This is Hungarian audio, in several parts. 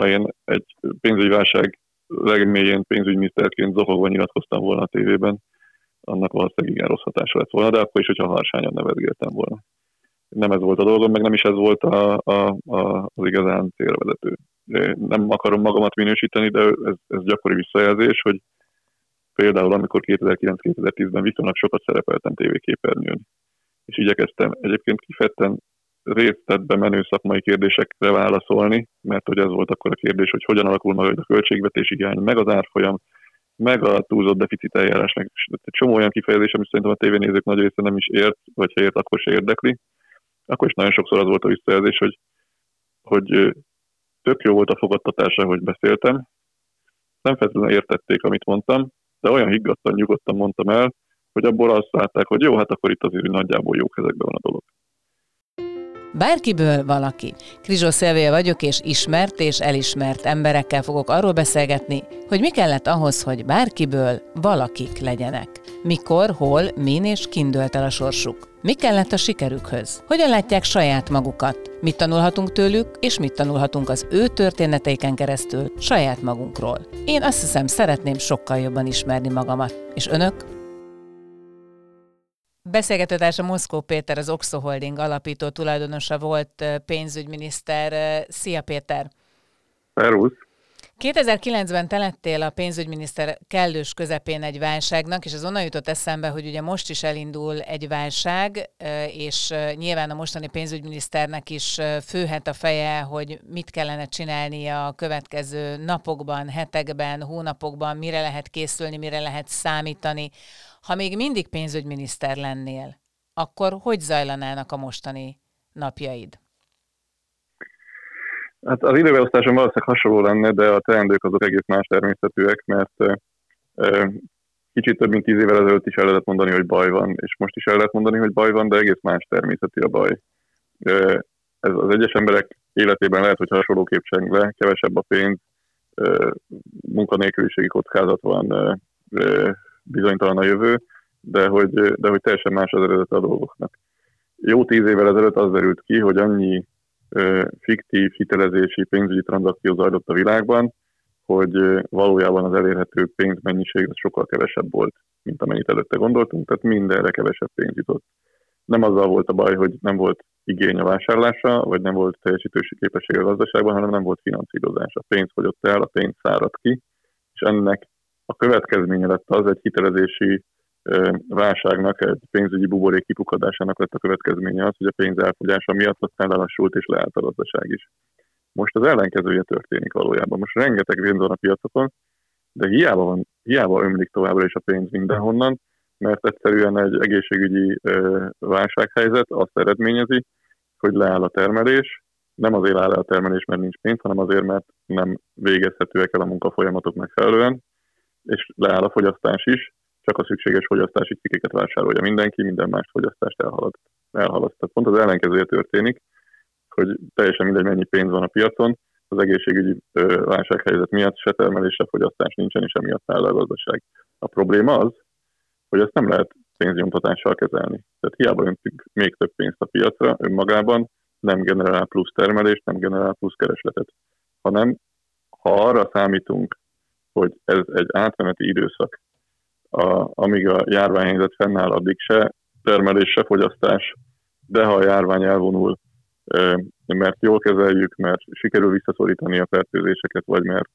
ha én egy pénzügyi válság legmélyén pénzügyminiszterként zokogva nyilatkoztam volna a tévében, annak valószínűleg igen rossz hatása lett volna, de akkor is, hogyha harsányan nevetgéltem volna. Nem ez volt a dolgom, meg nem is ez volt a, a, a, az igazán célvezető. Nem akarom magamat minősíteni, de ez, ez gyakori visszajelzés, hogy például amikor 2009-2010-ben viszonylag sokat szerepeltem tévéképernyőn, és igyekeztem egyébként kifejezetten részletbe menő szakmai kérdésekre válaszolni, mert hogy ez volt akkor a kérdés, hogy hogyan alakul majd a költségvetési hiány, meg az árfolyam, meg a túlzott deficit eljárás, meg egy csomó olyan kifejezés, amit szerintem a tévénézők nagy része nem is ért, vagy ha ért, akkor se érdekli. Akkor is nagyon sokszor az volt a visszajelzés, hogy, hogy tök jó volt a fogadtatása, hogy beszéltem. Nem feltétlenül értették, amit mondtam, de olyan higgadtan, nyugodtan mondtam el, hogy abból azt látták, hogy jó, hát akkor itt azért nagyjából jó kezekben van a dolog. Bárkiből valaki. Krizsó Szilvia vagyok, és ismert és elismert emberekkel fogok arról beszélgetni, hogy mi kellett ahhoz, hogy bárkiből valakik legyenek. Mikor, hol, min és kindölt el a sorsuk. Mi kellett a sikerükhöz? Hogyan látják saját magukat? Mit tanulhatunk tőlük, és mit tanulhatunk az ő történeteiken keresztül saját magunkról? Én azt hiszem, szeretném sokkal jobban ismerni magamat. És önök? Beszélgetőtársa Moszkó Péter, az Oxo Holding alapító tulajdonosa volt pénzügyminiszter. Szia Péter! Szervusz! 2009-ben telettél a pénzügyminiszter kellős közepén egy válságnak, és az onnan jutott eszembe, hogy ugye most is elindul egy válság, és nyilván a mostani pénzügyminiszternek is főhet a feje, hogy mit kellene csinálnia a következő napokban, hetekben, hónapokban, mire lehet készülni, mire lehet számítani. Ha még mindig pénzügyminiszter lennél, akkor hogy zajlanának a mostani napjaid? Hát az időbeosztásom valószínűleg hasonló lenne, de a teendők azok egész más természetűek, mert kicsit több mint tíz évvel ezelőtt is el lehetett mondani, hogy baj van, és most is el lehet mondani, hogy baj van, de egész más természetű a baj. Ez az egyes emberek életében lehet, hogy hasonlóképp cseng le, kevesebb a pénz, munkanélküliségi kockázat van, bizonytalan a jövő, de hogy, de hogy teljesen más az eredet a dolgoknak. Jó tíz évvel ezelőtt az derült ki, hogy annyi fiktív hitelezési pénzügyi tranzakció zajlott a világban, hogy valójában az elérhető pénzmennyiség az sokkal kevesebb volt, mint amennyit előtte gondoltunk, tehát mindenre kevesebb pénz jutott. Nem azzal volt a baj, hogy nem volt igény a vásárlásra, vagy nem volt teljesítősi képesség a gazdaságban, hanem nem volt finanszírozás. A pénz fogyott el, a pénz száradt ki, és ennek a következménye lett az egy hitelezési válságnak, egy pénzügyi buborék kipukadásának lett a következménye az, hogy a pénz elfogyása miatt aztán lelassult és leállt a gazdaság is. Most az ellenkezője történik valójában. Most rengeteg pénz van a piacokon, de hiába, van, hiába ömlik továbbra is a pénz mindenhonnan, mert egyszerűen egy egészségügyi válsághelyzet azt eredményezi, hogy leáll a termelés, nem azért áll el a termelés, mert nincs pénz, hanem azért, mert nem végezhetőek el a munkafolyamatok megfelelően, és leáll a fogyasztás is, csak a szükséges fogyasztási cikkeket vásárolja mindenki, minden más fogyasztást elhalad, elhalaszt. Tehát pont az ellenkezője történik, hogy teljesen mindegy, mennyi pénz van a piacon, az egészségügyi válsághelyzet miatt se termelés, se fogyasztás nincsen, és emiatt áll a gazdaság. A probléma az, hogy ezt nem lehet pénznyomtatással kezelni. Tehát hiába öntünk még több pénzt a piacra, önmagában nem generál plusz termelést, nem generál plusz keresletet, hanem ha arra számítunk, hogy ez egy átmeneti időszak, a, amíg a járványhelyzet fennáll, addig se termelés, se fogyasztás, de ha a járvány elvonul, mert jól kezeljük, mert sikerül visszaszorítani a fertőzéseket, vagy mert,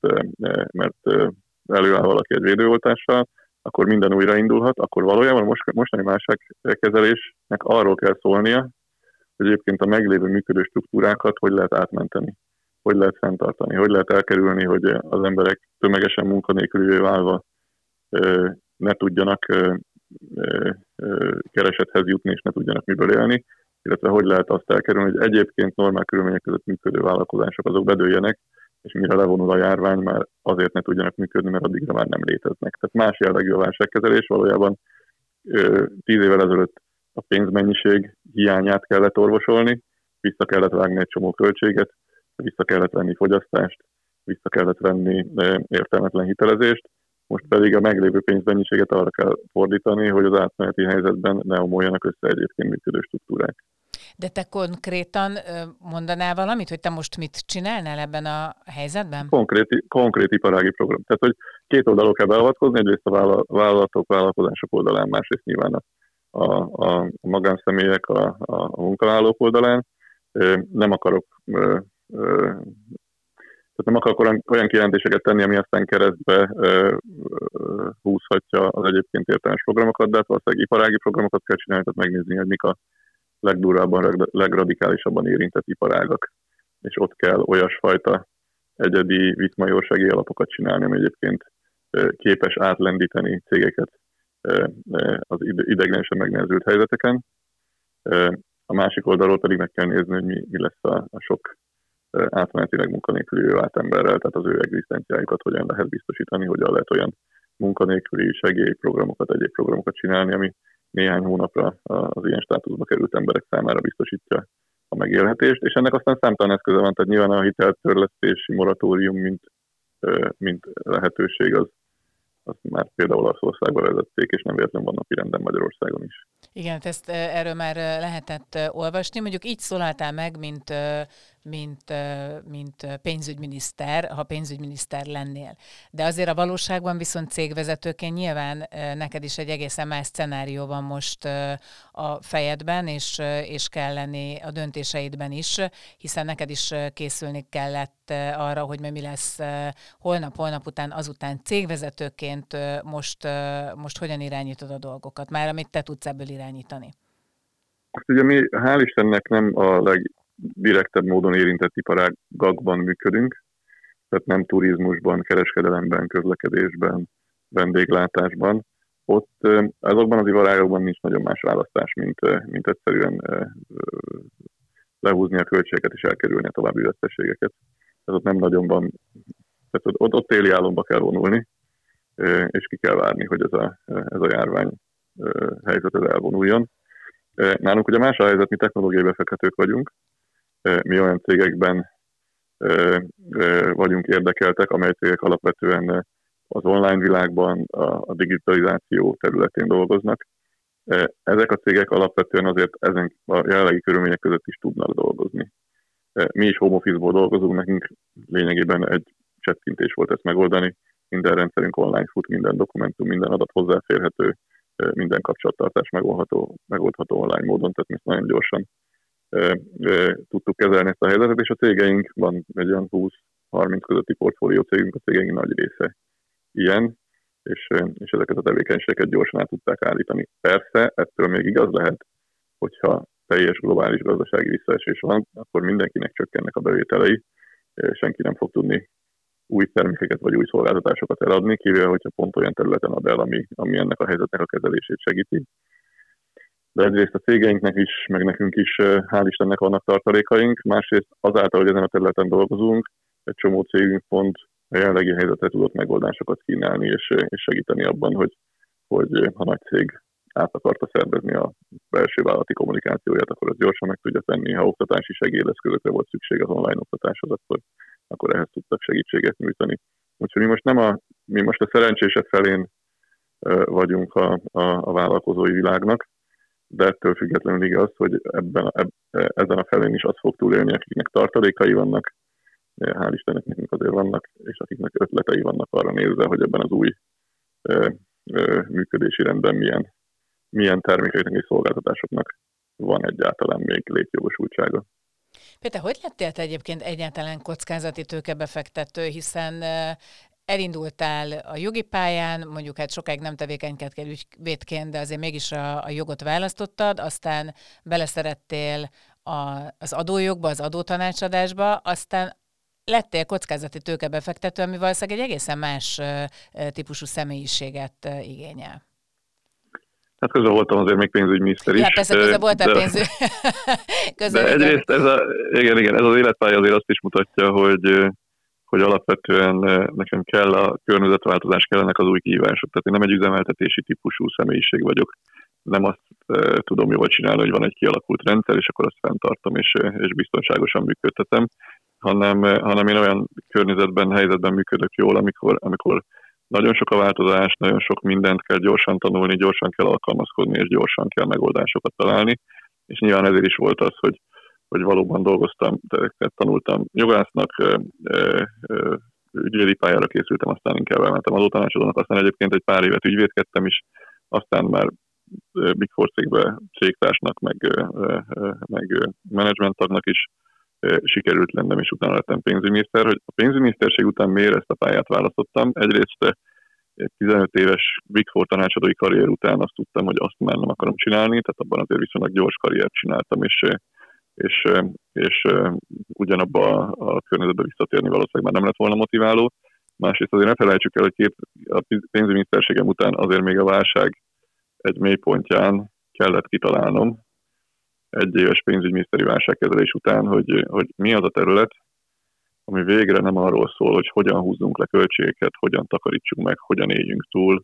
mert előáll valaki egy védőoltással, akkor minden újraindulhat, akkor valójában a most, mostani válságkezelésnek arról kell szólnia, hogy egyébként a meglévő működő struktúrákat hogy lehet átmenteni, hogy lehet fenntartani, hogy lehet elkerülni, hogy az emberek tömegesen munkanélkülővé válva ne tudjanak keresethez jutni, és ne tudjanak miből élni, illetve hogy lehet azt elkerülni, hogy egyébként normál körülmények között működő vállalkozások azok bedőljenek, és mire levonul a járvány, már azért ne tudjanak működni, mert addigra már nem léteznek. Tehát más jellegű a válságkezelés, valójában tíz évvel ezelőtt a pénzmennyiség hiányát kellett orvosolni, vissza kellett vágni egy csomó költséget, vissza kellett venni fogyasztást, vissza kellett venni értelmetlen hitelezést, most pedig a meglévő pénzmennyiséget arra kell fordítani, hogy az átmeneti helyzetben ne omoljanak össze egyébként működő struktúrák. De te konkrétan mondanál valamit, hogy te most mit csinálnál ebben a helyzetben? Konkrét, konkrét iparági program. Tehát, hogy két oldalon kell beavatkozni, egyrészt a vállalatok, vállalkozások oldalán, másrészt nyilván a, a, a magánszemélyek, a, a munkavállalók oldalán. Nem akarok tehát nem olyan, olyan kijelentéseket tenni, ami aztán keresztbe ö, ö, húzhatja az egyébként értelmes programokat, de hát valószínűleg iparági programokat kell csinálni, tehát megnézni, hogy mik a legdurvábban, legradikálisabban érintett iparágak, és ott kell olyasfajta egyedi viszmajorsági alapokat csinálni, ami egyébként képes átlendíteni cégeket az ideglenesen megnehezült helyzeteken. A másik oldalról pedig meg kell nézni, hogy mi, mi lesz a, a sok átmenetileg munkanélküli vált emberrel, tehát az ő egzisztenciájukat hogyan lehet biztosítani, hogyan lehet olyan munkanélküli segélyprogramokat, egyéb programokat csinálni, ami néhány hónapra az ilyen státuszba került emberek számára biztosítja a megélhetést, és ennek aztán számtalan eszköze van, tehát nyilván a hiteltörlesztési moratórium, mint, mint lehetőség, az, az már például Olaszországban vezették, és nem véletlenül van renden Magyarországon is. Igen, hát ezt erről már lehetett olvasni. Mondjuk így szólaltál meg, mint mint, mint pénzügyminiszter, ha pénzügyminiszter lennél. De azért a valóságban viszont cégvezetőként nyilván neked is egy egészen más szcenárió van most a fejedben, és, és kell lenni a döntéseidben is, hiszen neked is készülni kellett arra, hogy mi lesz holnap, holnap után, azután cégvezetőként most, most hogyan irányítod a dolgokat, már amit te tudsz ebből irányítani. Ugye mi hál' Istennek nem a leg direktebb módon érintett iparágakban működünk, tehát nem turizmusban, kereskedelemben, közlekedésben, vendéglátásban. Ott azokban az iparágokban nincs nagyon más választás, mint, mint egyszerűen lehúzni a költségeket és elkerülni a további veszteségeket. Tehát ott nem nagyon van, tehát ott, ott téli álomba kell vonulni, és ki kell várni, hogy ez a, ez a járvány helyzet elvonuljon. Nálunk ugye más a helyzet, mi technológiai befektetők vagyunk, mi olyan cégekben vagyunk érdekeltek, amely cégek alapvetően az online világban, a digitalizáció területén dolgoznak. Ezek a cégek alapvetően azért ezen a jelenlegi körülmények között is tudnak dolgozni. Mi is home office-ból dolgozunk, nekünk lényegében egy csettintés volt ezt megoldani. Minden rendszerünk online fut, minden dokumentum, minden adat hozzáférhető, minden kapcsolattartás megoldható, megoldható online módon, tehát mi nagyon gyorsan tudtuk kezelni ezt a helyzetet, és a cégeink, van egy olyan 20-30 közötti portfólió cégünk, a cégeink nagy része ilyen, és, és ezeket a tevékenységeket gyorsan át tudták állítani. Persze, ettől még igaz lehet, hogyha teljes globális gazdasági visszaesés van, akkor mindenkinek csökkennek a bevételei, senki nem fog tudni új termékeket vagy új szolgáltatásokat eladni, kivéve, hogyha pont olyan területen ad el, ami, ami ennek a helyzetnek a kezelését segíti de egyrészt a cégeinknek is, meg nekünk is, hál' Istennek vannak tartalékaink, másrészt azáltal, hogy ezen a területen dolgozunk, egy csomó cégünk pont a jelenlegi helyzetre tudott megoldásokat kínálni, és, és segíteni abban, hogy, hogy ha nagy cég át akarta szervezni a belső vállalati kommunikációját, akkor az gyorsan meg tudja tenni. Ha oktatási segédeszközökre volt szükség az online oktatáshoz, akkor, akkor ehhez tudtak segítséget nyújtani. Úgyhogy mi most nem a, mi most a szerencsések felén vagyunk a, a, a vállalkozói világnak, de ettől függetlenül igaz, hogy ebben, eb, ezen a felén is azt fog túlélni, akiknek tartalékai vannak, hál' Istennek nekünk azért vannak, és akiknek ötletei vannak arra nézve, hogy ebben az új ö, ö, működési rendben milyen, milyen termékeknek és szolgáltatásoknak van egyáltalán még létjogosultsága. Péter, hogy lettél te egyébként egyáltalán kockázati tőkebefektető, hiszen elindultál a jogi pályán, mondjuk hát sokáig nem tevékenykedtél ügyvédként, de azért mégis a, a jogot választottad, aztán beleszerettél a, az adójogba, az adótanácsadásba, aztán lettél kockázati tőkebefektető, ami valószínűleg egy egészen más típusú személyiséget igényel. Hát közben voltam azért még pénzügyminiszter is. Ja, persze, közben voltál pénzügy. közben de egyrészt ez, a, igen, igen, ez az életpálya azért azt is mutatja, hogy hogy alapvetően eh, nekem kell a környezetváltozás, kellenek az új kihívások. Tehát én nem egy üzemeltetési típusú személyiség vagyok, nem azt e, tudom jól csinálni, hogy van egy kialakult rendszer, és akkor azt fenntartom, és, eh, és biztonságosan működtetem, hanem, hanem én olyan környezetben, helyzetben működök jól, amikor, amikor nagyon sok a változás, nagyon sok mindent kell gyorsan tanulni, gyorsan kell alkalmazkodni, és gyorsan kell megoldásokat találni. és nyilván ezért is volt az, hogy, hogy valóban dolgoztam, tanultam jogásznak, ügyvédi pályára készültem, aztán inkább elmentem adótanácsadónak, aztán egyébként egy pár évet ügyvédkedtem is, aztán már Big Four cégbe cégtársnak, meg, meg menedzsment tagnak is sikerült lennem, és utána lettem pénzügyminiszter. Hogy a pénzügyminiszterség után miért ezt a pályát választottam? Egyrészt 15 éves Big Four tanácsadói karrier után azt tudtam, hogy azt már nem akarom csinálni, tehát abban azért viszonylag gyors karriert csináltam, és, és, és ugyanabba a, környezetbe visszatérni valószínűleg már nem lett volna motiváló. Másrészt azért ne felejtsük el, hogy két, a pénzügyminiszterségem után azért még a válság egy mélypontján kellett kitalálnom, egy éves pénzügyminiszteri válságkezelés után, hogy, hogy mi az a terület, ami végre nem arról szól, hogy hogyan húzzunk le költségeket, hogyan takarítsunk meg, hogyan éljünk túl,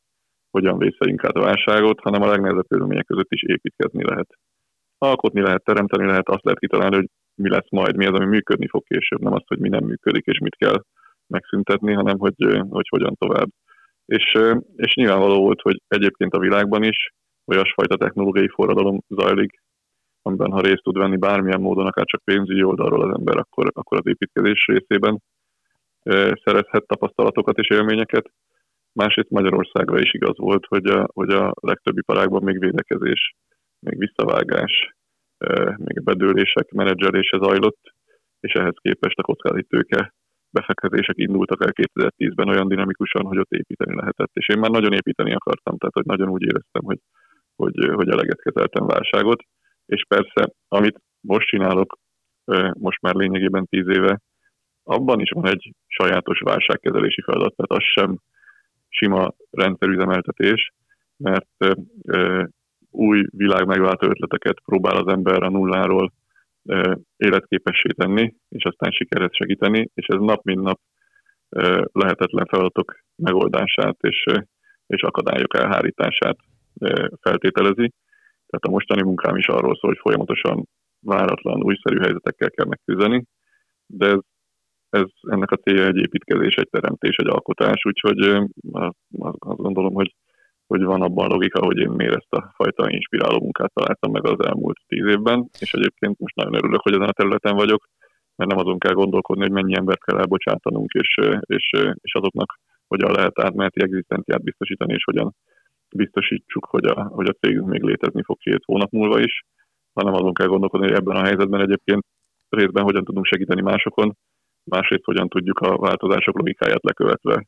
hogyan vészeljünk át a válságot, hanem a legnehezebb körülmények között is építkezni lehet. Alkotni lehet, teremteni lehet, azt lehet kitalálni, hogy mi lesz majd, mi az, ami működni fog később, nem az, hogy mi nem működik, és mit kell megszüntetni, hanem hogy, hogy hogyan tovább. És, és nyilvánvaló volt, hogy egyébként a világban is olyasfajta technológiai forradalom zajlik, amiben ha részt tud venni bármilyen módon, akár csak pénzügyi oldalról az ember, akkor, akkor az építkezés részében szerezhet tapasztalatokat és élményeket. Másrészt Magyarországra is igaz volt, hogy a, hogy a legtöbb iparágban még védekezés, még visszavágás, még bedőlések, menedzselése zajlott, és ehhez képest a kockázati befektetések indultak el 2010-ben olyan dinamikusan, hogy ott építeni lehetett. És én már nagyon építeni akartam, tehát hogy nagyon úgy éreztem, hogy, hogy, hogy eleget kezeltem válságot és persze, amit most csinálok, most már lényegében tíz éve, abban is van egy sajátos válságkezelési feladat, tehát az sem sima rendszerüzemeltetés, mert új világ ötleteket próbál az ember a nulláról életképessé tenni, és aztán sikerhez segíteni, és ez nap mint nap lehetetlen feladatok megoldását és, és akadályok elhárítását feltételezi. Tehát a mostani munkám is arról szól, hogy folyamatosan váratlan, újszerű helyzetekkel kell megküzdeni, de ez, ez ennek a célja egy építkezés, egy teremtés, egy alkotás, úgyhogy azt gondolom, hogy, hogy van abban logika, hogy én miért ezt a fajta inspiráló munkát találtam meg az elmúlt tíz évben, és egyébként most nagyon örülök, hogy ezen a területen vagyok, mert nem azon kell gondolkodni, hogy mennyi embert kell elbocsátanunk, és, és, és azoknak hogyan lehet átmeneti egzisztenciát biztosítani, és hogyan biztosítsuk, hogy a, hogy a cégünk még létezni fog két hónap múlva is, hanem azon kell gondolkodni, hogy ebben a helyzetben egyébként részben hogyan tudunk segíteni másokon, másrészt hogyan tudjuk a változások logikáját lekövetve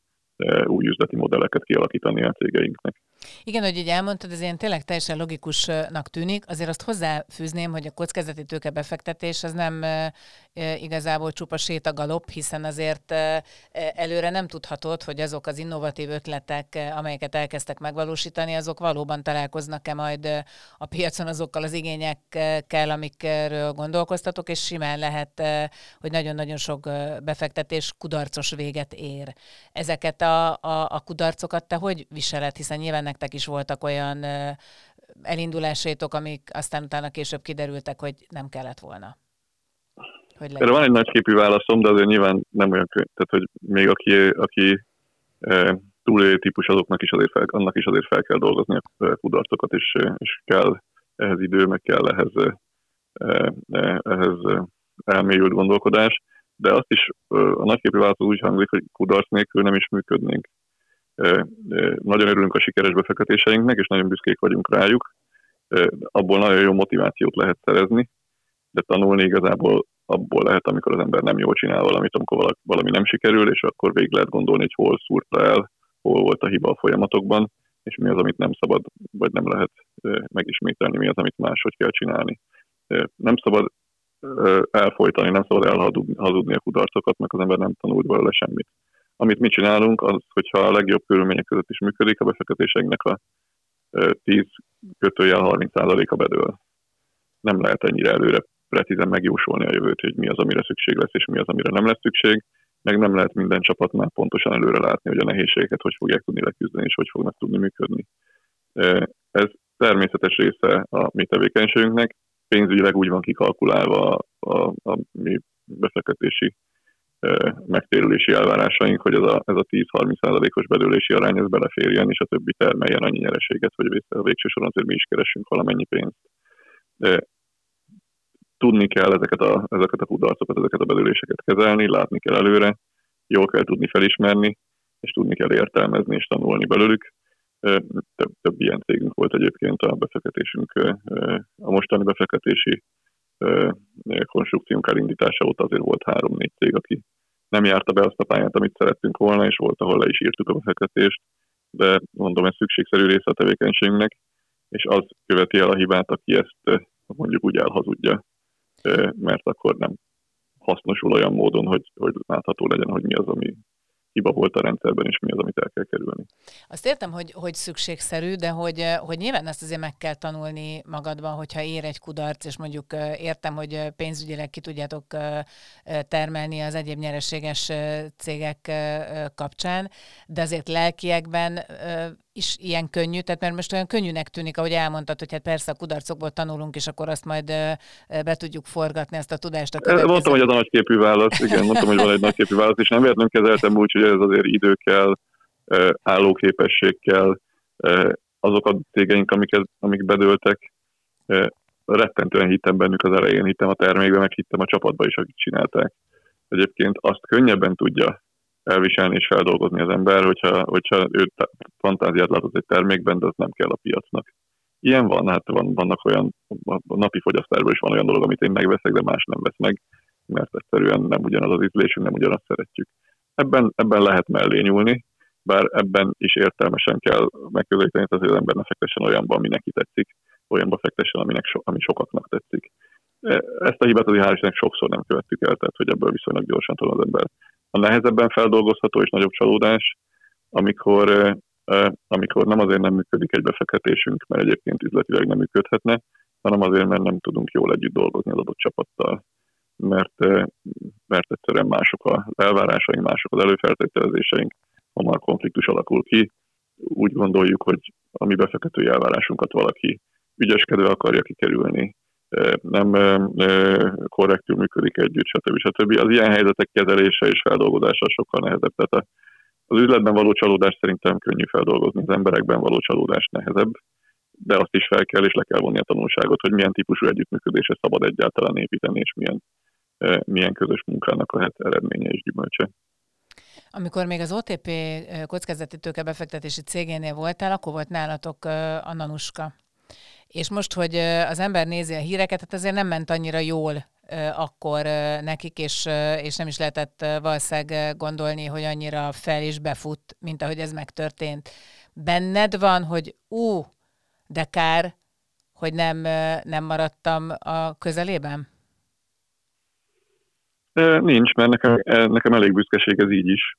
új üzleti modelleket kialakítani a cégeinknek. Igen, hogy így elmondtad, ez ilyen tényleg teljesen logikusnak tűnik. Azért azt hozzáfűzném, hogy a kockázati tőke befektetés az nem igazából csupa sétagalop, hiszen azért előre nem tudhatod, hogy azok az innovatív ötletek, amelyeket elkezdtek megvalósítani, azok valóban találkoznak-e majd a piacon azokkal az igényekkel, amikről gondolkoztatok, és simán lehet, hogy nagyon-nagyon sok befektetés kudarcos véget ér. Ezeket a, a, a kudarcokat te hogy viseled, hiszen nyilván nektek is voltak olyan elindulásaitok, amik aztán utána később kiderültek, hogy nem kellett volna. Hogy Erre van egy nagyképű válaszom, de azért nyilván nem olyan könnyű. Tehát, hogy még aki, aki e, túlélő típus, azoknak is azért fel, annak is azért fel kell dolgozni a kudarcokat, és, és kell ehhez idő, meg kell ehhez, e, ehhez elmélyült gondolkodás. De azt is a nagyképű válasz úgy hangzik, hogy kudarc nélkül nem is működnénk. Nagyon örülünk a sikeres befektetéseinknek, és nagyon büszkék vagyunk rájuk. Abból nagyon jó motivációt lehet szerezni, de tanulni igazából abból lehet, amikor az ember nem jól csinál valamit, amikor valami nem sikerül, és akkor végig lehet gondolni, hogy hol szúrta el, hol volt a hiba a folyamatokban, és mi az, amit nem szabad, vagy nem lehet megismételni, mi az, amit máshogy kell csinálni. Nem szabad elfolytani, nem szabad elhazudni a kudarcokat, mert az ember nem tanult belőle semmit. Amit mi csinálunk, az, hogyha a legjobb körülmények között is működik, a befektetéseinknek a 10 kötőjel 30 a bedől. Nem lehet ennyire előre precízen megjósolni a jövőt, hogy mi az, amire szükség lesz, és mi az, amire nem lesz szükség, meg nem lehet minden csapatnál pontosan előre látni, hogy a nehézségeket hogy fogják tudni leküzdeni, és hogy fognak tudni működni. Ez természetes része a mi tevékenységünknek, pénzügyileg úgy van kikalkulálva a, a, a mi befektetési megtérülési elvárásaink, hogy ez a, ez a 10-30%-os bedőlési arány ez beleférjen, és a többi termeljen annyi nyereséget, hogy a végső soron azért mi is keresünk valamennyi pénzt. De tudni kell ezeket a, ezeket a kudarcokat, ezeket a belüléseket kezelni, látni kell előre, jól kell tudni felismerni, és tudni kell értelmezni és tanulni belőlük. Több, több ilyen cégünk volt egyébként a befektetésünk, a mostani befektetési konstrukciónk elindítása óta azért volt három-négy cég, aki nem járta be azt a pályát, amit szerettünk volna, és volt, ahol le is írtuk a befektetést, de mondom, ez szükségszerű része a tevékenységünknek, és az követi el a hibát, aki ezt mondjuk úgy elhazudja, mert akkor nem hasznosul olyan módon, hogy, hogy látható legyen, hogy mi az, ami hiba volt a rendszerben, és mi az, amit el kell kerülni. Azt értem, hogy, hogy szükségszerű, de hogy, hogy nyilván ezt azért meg kell tanulni magadban, hogyha ér egy kudarc, és mondjuk értem, hogy pénzügyileg ki tudjátok termelni az egyéb nyereséges cégek kapcsán, de azért lelkiekben is ilyen könnyű, tehát mert most olyan könnyűnek tűnik, ahogy elmondtad, hogy hát persze a kudarcokból tanulunk, és akkor azt majd be tudjuk forgatni ezt a tudást. A következő... Mondtam, hogy az a nagyképű válasz, igen, mondtam, hogy van egy nagyképű válasz, és nem véletlenül kezeltem úgy, hogy ez azért idő kell, állóképesség kell, azok a cégeink, amik, amik bedőltek, rettentően hittem bennük az elején, hittem a termékbe, meg hittem a csapatba is, akik csinálták. Egyébként azt könnyebben tudja elviselni és feldolgozni az ember, hogyha, hogyha ő fantáziát látott egy termékben, de az nem kell a piacnak. Ilyen van, hát van, vannak olyan, a napi fogyasztásban is van olyan dolog, amit én megveszek, de más nem vesz meg, mert egyszerűen nem ugyanaz az ízlésünk, nem ugyanazt szeretjük. Ebben, ebben lehet mellé nyúlni, bár ebben is értelmesen kell megközelíteni, hogy az ember ne fektessen olyanban, ami neki tetszik, olyanba fektessen, aminek so, ami sokaknak tetszik. E, ezt a hibát az hál' sokszor nem követtük el, tehát hogy ebből viszonylag gyorsan tud az ember a nehezebben feldolgozható és nagyobb csalódás, amikor, amikor nem azért nem működik egy befektetésünk, mert egyébként üzletileg nem működhetne, hanem azért, mert nem tudunk jól együtt dolgozni az adott csapattal. Mert, mert egyszerűen mások a elvárásaink, mások az előfeltételezéseink, hamar konfliktus alakul ki. Úgy gondoljuk, hogy a mi befektetői elvárásunkat valaki ügyeskedve akarja kikerülni, nem korrektül működik együtt, stb. stb. Az ilyen helyzetek kezelése és feldolgozása sokkal nehezebb. Tehát az üzletben való csalódás szerintem könnyű feldolgozni, az emberekben való csalódás nehezebb, de azt is fel kell és le kell vonni a tanulságot, hogy milyen típusú együttműködésre szabad egyáltalán építeni, és milyen, milyen közös munkának lehet eredménye és gyümölcse. Amikor még az OTP kockázati tőkebefektetési cégénél voltál, akkor volt nálatok a Nanuska. És most, hogy az ember nézi a híreket, hát azért nem ment annyira jól akkor nekik, és, és nem is lehetett valószínűleg gondolni, hogy annyira fel és befut, mint ahogy ez megtörtént. Benned van, hogy ú, de kár, hogy nem, nem maradtam a közelében? Nincs, mert nekem, nekem elég büszkeség ez így is.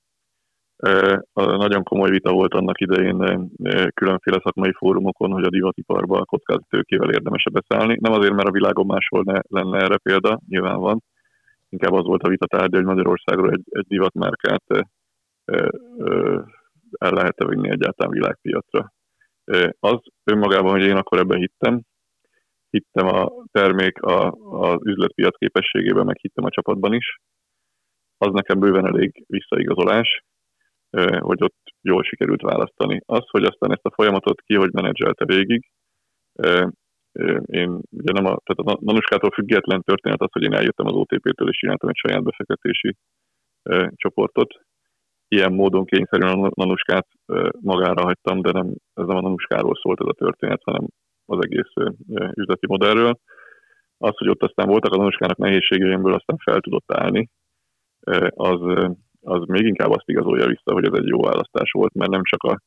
Nagyon komoly vita volt annak idején különféle szakmai fórumokon, hogy a divatiparban a kockázati tőkével érdemesebb beszállni. Nem azért, mert a világon máshol ne, lenne erre példa, nyilván van. Inkább az volt a vita tárgya, hogy Magyarországról egy, egy divatmárkát el lehet-e vinni egyáltalán világpiacra. Az önmagában, hogy én akkor ebben hittem, hittem a termék a, az üzletpiac képességében, meg hittem a csapatban is. Az nekem bőven elég visszaigazolás, hogy ott jól sikerült választani. Az, hogy aztán ezt a folyamatot ki, hogy menedzselte végig, én ugye nem a, tehát a Nanuskától független történet az, hogy én eljöttem az OTP-től és csináltam egy saját befektetési csoportot. Ilyen módon kényszerűen a Nanuskát magára hagytam, de nem, ez nem a Nanuskáról szólt ez a történet, hanem az egész üzleti modellről. Az, hogy ott aztán voltak a Nanuskának nehézségeimből, aztán fel tudott állni, az, az még inkább azt igazolja vissza, hogy ez egy jó választás volt, mert nem csak, a,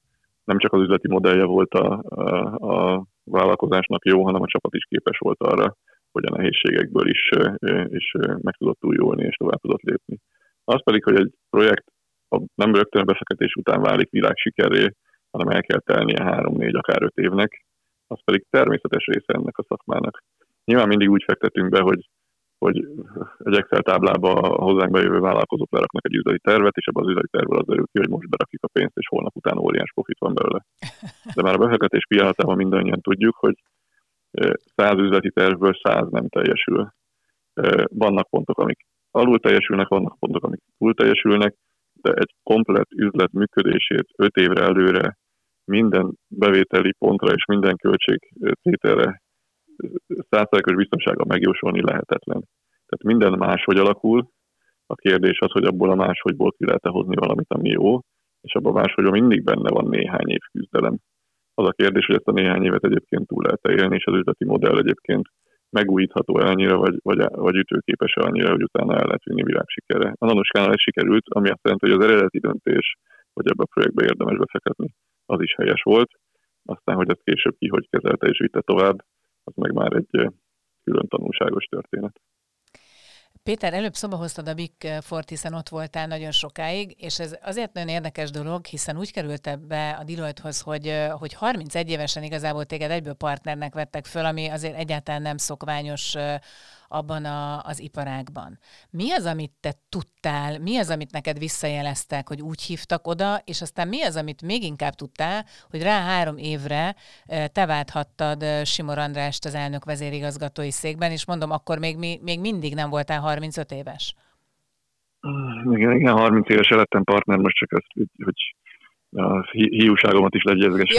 nem csak az üzleti modellje volt a, a, a vállalkozásnak jó, hanem a csapat is képes volt arra, hogy a nehézségekből is, is meg tudott újulni és tovább tudott lépni. Az pedig, hogy egy projekt nem rögtön a befektetés után válik világsikerré, hanem el kell telnie három-négy, akár öt évnek, az pedig természetes része ennek a szakmának. Nyilván mindig úgy fektetünk be, hogy hogy egy Excel táblába a hozzánk bejövő vállalkozók leraknak egy üzleti tervet, és ebben az üzleti tervből az derül ki, hogy most berakjuk a pénzt, és holnap után óriás profit van belőle. De már a befektetés pillanatában mindannyian tudjuk, hogy száz üzleti tervből száz nem teljesül. Vannak pontok, amik alul teljesülnek, vannak pontok, amik túl teljesülnek, de egy komplet üzlet működését öt évre előre minden bevételi pontra és minden költségtételre százszerekos biztonsága megjósolni lehetetlen. Tehát minden máshogy alakul, a kérdés az, hogy abból a máshogyból ki lehet hozni valamit, ami jó, és abban máshogyban mindig benne van néhány év küzdelem. Az a kérdés, hogy ezt a néhány évet egyébként túl lehet -e élni, és az üzleti modell egyébként megújítható -e annyira, vagy, vagy, vagy ütőképes -e annyira, hogy utána el lehet vinni világsikere. A nanoskánál ez sikerült, ami azt jelenti, hogy az eredeti döntés, hogy ebbe a projektbe érdemes befektetni, az is helyes volt. Aztán, hogy ezt később ki hogy kezelte és vitte tovább, az meg már egy külön tanulságos történet. Péter, előbb szoba hoztad a Big Fort, hiszen ott voltál nagyon sokáig, és ez azért nagyon érdekes dolog, hiszen úgy került be a Deloitte-hoz, hogy, hogy 31 évesen igazából téged egyből partnernek vettek föl, ami azért egyáltalán nem szokványos abban a, az iparágban. Mi az, amit te tudtál, mi az, amit neked visszajeleztek, hogy úgy hívtak oda, és aztán mi az, amit még inkább tudtál, hogy rá három évre te válthattad Simor Andrást az elnök vezérigazgatói székben, és mondom, akkor még, még mindig nem voltál 35 éves. Igen, igen, 30 éves lettem partner, most csak ezt, hogy a hiúságomat is legyezges.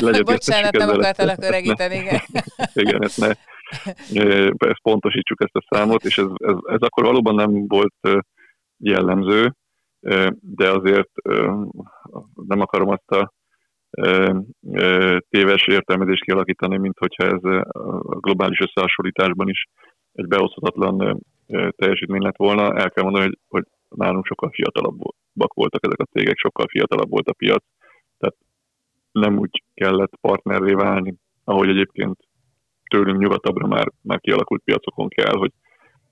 Ja, bocsánat, nem akartalak öregíteni, igen. igen, ezt ne, pontosítsuk ezt a számot, és ez, ez, ez akkor valóban nem volt jellemző, de azért nem akarom azt a téves értelmezést kialakítani, mint hogyha ez a globális összehasonlításban is egy beoszthatatlan teljesítmény lett volna. El kell mondani, hogy, hogy nálunk sokkal fiatalabbak voltak ezek a cégek, sokkal fiatalabb volt a piac, tehát nem úgy kellett partnerré válni, ahogy egyébként tőlünk nyugatabbra már, már kialakult piacokon kell, hogy,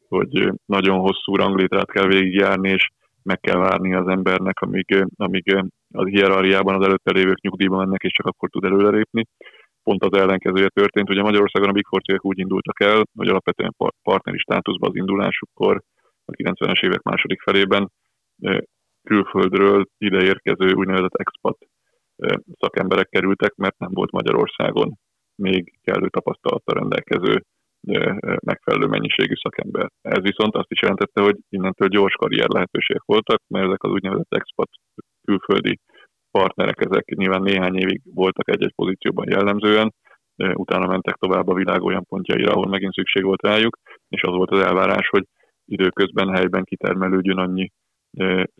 hogy nagyon hosszú ranglétrát kell végigjárni, és meg kell várni az embernek, amíg, amíg az hierarchiában az előtte lévők nyugdíjba mennek, és csak akkor tud előrelépni. Pont az ellenkezője történt. Ugye Magyarországon a Big Four úgy indultak el, hogy alapvetően partneri státuszban az indulásukkor a 90-es évek második felében külföldről ideérkező úgynevezett expat szakemberek kerültek, mert nem volt Magyarországon még kellő tapasztalattal rendelkező megfelelő mennyiségű szakember. Ez viszont azt is jelentette, hogy innentől gyors karrier lehetőségek voltak, mert ezek az úgynevezett expat külföldi partnerek, ezek nyilván néhány évig voltak egy-egy pozícióban jellemzően, utána mentek tovább a világ olyan pontjaira, ahol megint szükség volt rájuk, és az volt az elvárás, hogy időközben helyben kitermelődjön annyi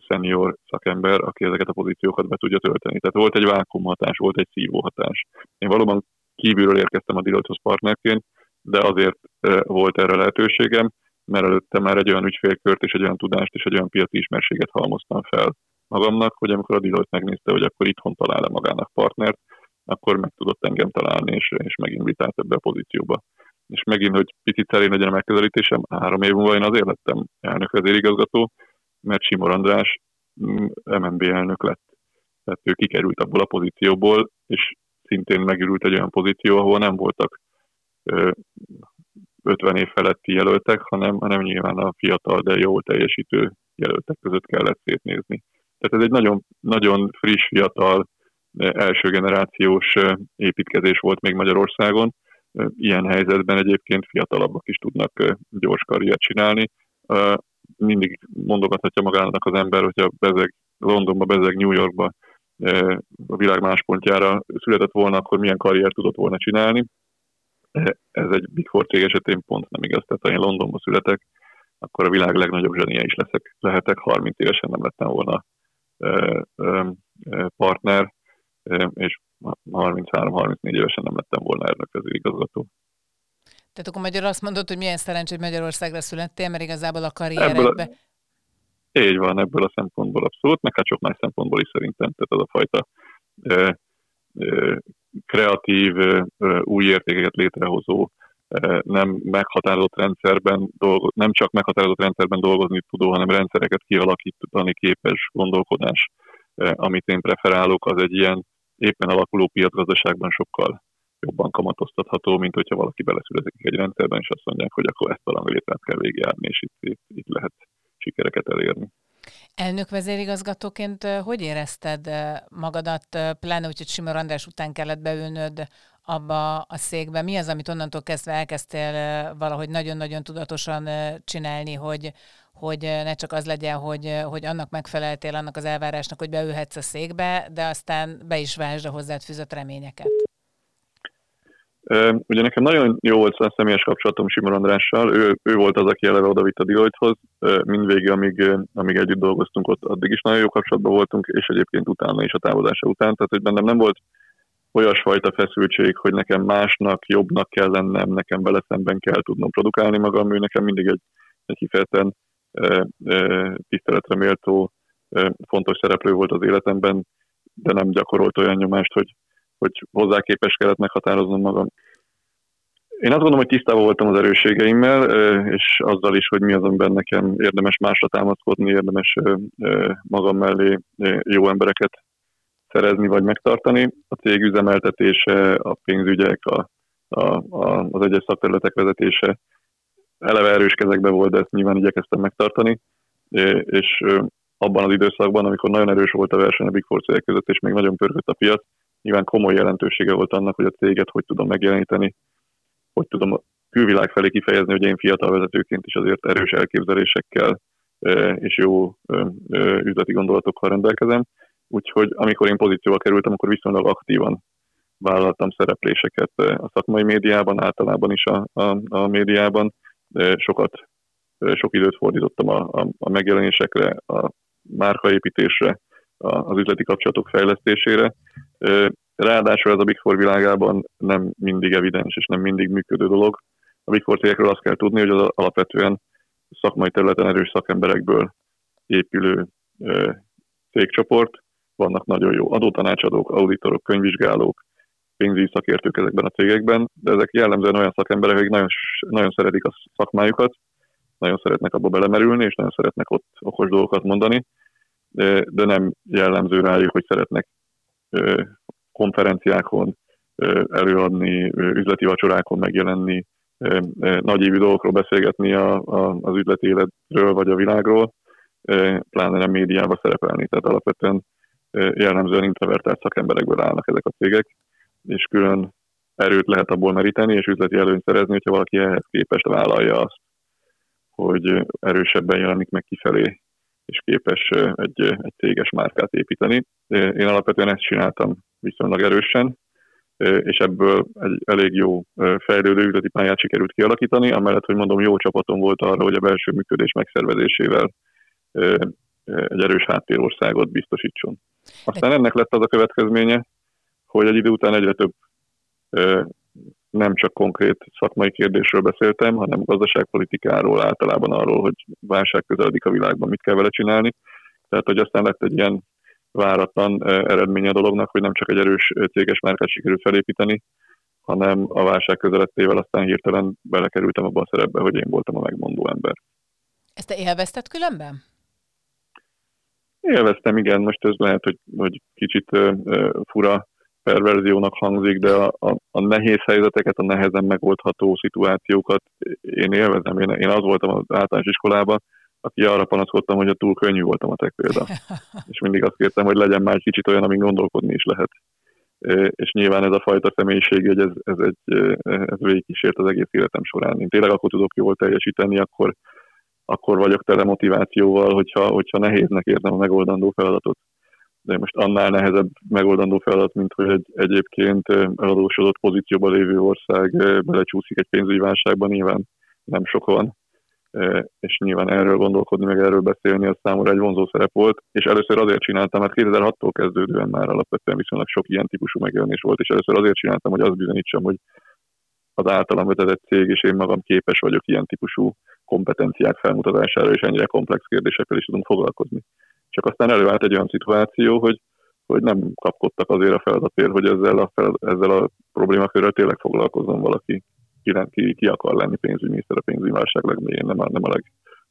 szenior szakember, aki ezeket a pozíciókat be tudja tölteni. Tehát volt egy vákumhatás, volt egy szívóhatás. Én valóban kívülről érkeztem a Deloitte-hoz partnerként, de azért volt erre lehetőségem, mert előtte már egy olyan ügyfélkört és egy olyan tudást és egy olyan piaci ismerséget halmoztam fel magamnak, hogy amikor a Deloitte megnézte, hogy akkor itthon talál-e magának partnert, akkor meg tudott engem találni, és, és meginvitált ebbe a pozícióba. És megint, hogy picit szerény legyen a megközelítésem, három év múlva én azért lettem elnök vezérigazgató, mert Simor András MNB mm, elnök lett. Tehát ő kikerült abból a pozícióból, és szintén megürült egy olyan pozíció, ahol nem voltak 50 év feletti jelöltek, hanem, hanem nyilván a fiatal, de jól teljesítő jelöltek között kellett szétnézni. Tehát ez egy nagyon, nagyon friss, fiatal, első generációs építkezés volt még Magyarországon. Ilyen helyzetben egyébként fiatalabbak is tudnak gyors karriert csinálni. Mindig mondogathatja magának az ember, hogyha bezeg Londonba, bezeg New Yorkba a világ más pontjára született volna, akkor milyen karriert tudott volna csinálni. Ez egy Big Four cég esetén pont nem igaz. Tehát ha én Londonban születek, akkor a világ legnagyobb zsenia is leszek, lehetek. 30 évesen nem lettem volna partner, és 33-34 évesen nem lettem volna elnök igazgató. Tehát akkor magyar azt mondod, hogy milyen szerencsé, hogy Magyarországra születtél, mert igazából a karrieredbe... Így van, ebből a szempontból abszolút, meg hát sok más szempontból is szerintem, tehát az a fajta e, e, kreatív, e, új értékeket létrehozó, e, nem meghatározott rendszerben dolgo, nem csak meghatározott rendszerben dolgozni tudó, hanem rendszereket kialakítani képes gondolkodás, e, amit én preferálok, az egy ilyen éppen alakuló piacgazdaságban sokkal jobban kamatoztatható, mint hogyha valaki beleszületik egy rendszerben, és azt mondják, hogy akkor ezt a ranglétrát kell végigjárni, és itt, itt, itt lehet sikereket elérni. Elnök vezérigazgatóként hogy érezted magadat, pláne úgy, hogy Simor András után kellett beülnöd abba a székbe? Mi az, amit onnantól kezdve elkezdtél valahogy nagyon-nagyon tudatosan csinálni, hogy, hogy ne csak az legyen, hogy, hogy annak megfeleltél, annak az elvárásnak, hogy beülhetsz a székbe, de aztán be is vásd a hozzád fűzött reményeket? Ugye nekem nagyon jó volt a személyes kapcsolatom Simon Andrással, ő, ő volt az, aki eleve oda vitt a Deloitte-hoz, mindvégig, amíg, amíg együtt dolgoztunk ott, addig is nagyon jó kapcsolatban voltunk, és egyébként utána is a távozása után, tehát hogy bennem nem volt olyasfajta feszültség, hogy nekem másnak, jobbnak kell lennem, nekem vele szemben kell tudnom produkálni magam, ő nekem mindig egy, egy kifejezetten e, e, tiszteletre méltó, e, fontos szereplő volt az életemben, de nem gyakorolt olyan nyomást, hogy, hogy hozzá képes kellett meghatároznom magam. Én azt gondolom, hogy tisztában voltam az erősségeimmel, és azzal is, hogy mi az, amiben nekem érdemes másra támaszkodni, érdemes magam mellé jó embereket szerezni vagy megtartani. A cég üzemeltetése, a pénzügyek, a, a, a, az egyes szakterületek vezetése eleve erős kezekbe volt, de ezt nyilván igyekeztem megtartani, és abban az időszakban, amikor nagyon erős volt a verseny a Big Four cégek között, és még nagyon pörgött a piac, nyilván komoly jelentősége volt annak, hogy a céget hogy tudom megjeleníteni, hogy tudom a külvilág felé kifejezni, hogy én fiatal vezetőként is azért erős elképzelésekkel és jó üzleti gondolatokkal rendelkezem. Úgyhogy amikor én pozícióba kerültem, akkor viszonylag aktívan vállaltam szerepléseket a szakmai médiában, általában is a, a, a médiában. Sokat, sok időt fordítottam a, a, a megjelenésekre, a márkaépítésre, az üzleti kapcsolatok fejlesztésére. Ráadásul ez a Big Four világában nem mindig evidens és nem mindig működő dolog. A Big Four azt kell tudni, hogy az alapvetően szakmai területen erős szakemberekből épülő cégcsoport, vannak nagyon jó adótanácsadók, auditorok, könyvvizsgálók, pénzügyi szakértők ezekben a cégekben, de ezek jellemzően olyan szakemberek, akik nagyon, nagyon szeretik a szakmájukat, nagyon szeretnek abba belemerülni, és nagyon szeretnek ott okos dolgokat mondani, de, nem jellemző rájuk, hogy szeretnek konferenciákon előadni, üzleti vacsorákon megjelenni, nagyévű dolgokról beszélgetni a, a, az üzleti életről vagy a világról, pláne nem médiába szerepelni. Tehát alapvetően jellemzően introvertált szakemberekből állnak ezek a cégek, és külön erőt lehet abból meríteni, és üzleti előnyt szerezni, hogyha valaki ehhez képest vállalja azt, hogy erősebben jelenik meg kifelé, és képes egy, egy céges márkát építeni. Én alapvetően ezt csináltam viszonylag erősen, és ebből egy elég jó fejlődő üzleti pályát sikerült kialakítani, amellett, hogy mondom, jó csapatom volt arra, hogy a belső működés megszervezésével egy erős háttérországot biztosítson. Aztán ennek lett az a következménye, hogy egy idő után egyre több nem csak konkrét szakmai kérdésről beszéltem, hanem gazdaságpolitikáról, általában arról, hogy válság közeledik a világban, mit kell vele csinálni. Tehát, hogy aztán lett egy ilyen váratlan eredménye a dolognak, hogy nem csak egy erős céges márkát sikerült felépíteni, hanem a válság közelettével aztán hirtelen belekerültem abban a szerepbe, hogy én voltam a megmondó ember. Ezt te élvezted különben? Élveztem, igen, most ez lehet, hogy, hogy kicsit uh, fura perverziónak hangzik, de a, a, a nehéz helyzeteket, a nehezen megoldható szituációkat én élvezem. Én, én az voltam az általános iskolában, aki arra panaszkodtam, hogy a túl könnyű voltam a tek példa. És mindig azt kértem, hogy legyen már egy kicsit olyan, amin gondolkodni is lehet. És nyilván ez a fajta személyiség, hogy ez, ez, egy, ez végigkísért az egész életem során. Én tényleg akkor tudok jól teljesíteni, akkor, akkor vagyok tele motivációval, hogyha, hogyha nehéznek érzem a megoldandó feladatot. De most annál nehezebb megoldandó feladat, mint hogy egy egyébként eladósodott pozícióban lévő ország belecsúszik egy pénzügyi válságban, nyilván nem sok van, és nyilván erről gondolkodni, meg erről beszélni, az számomra egy vonzó szerep volt, és először azért csináltam, mert 2006-tól kezdődően már alapvetően viszonylag sok ilyen típusú megjelenés volt, és először azért csináltam, hogy azt bizonyítsam, hogy az általam vezetett cég, és én magam képes vagyok ilyen típusú kompetenciák felmutatására, és ennyire komplex kérdésekkel is tudunk foglalkozni. Csak aztán előállt egy olyan szituáció, hogy, hogy nem kapkodtak azért a feladatért, hogy ezzel a, felad, ezzel a problémakörrel tényleg foglalkozzon valaki, ki, ki, ki akar lenni pénzügyminiszter a pénzügyi válság legmélyén, nem a, nem a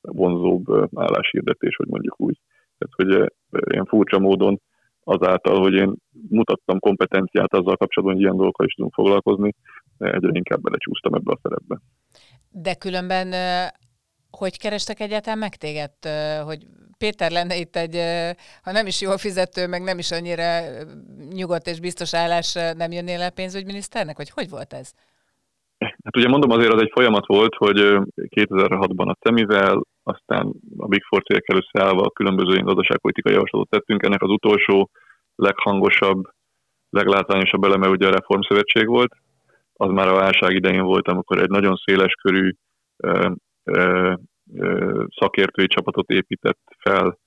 legvonzóbb álláshirdetés, hogy mondjuk úgy. Tehát, hogy ilyen furcsa módon azáltal, hogy én mutattam kompetenciát azzal kapcsolatban, hogy ilyen dolgokkal is tudunk foglalkozni, egyre inkább belecsúsztam ebbe a szerepbe. De különben hogy kerestek egyáltalán meg téged, hogy Péter lenne itt egy, ha nem is jól fizető, meg nem is annyira nyugodt és biztos állás, nem jönnél el pénzügyminiszternek, vagy hogy volt ez? Hát ugye mondom, azért az egy folyamat volt, hogy 2006-ban a Cemivel, aztán a Big Four cégekkel összeállva különböző gazdaságpolitikai javaslatot tettünk. Ennek az utolsó, leghangosabb, leglátványosabb eleme ugye a Reformszövetség volt, az már a válság idején volt, amikor egy nagyon széles körű szakértői csapatot épített fel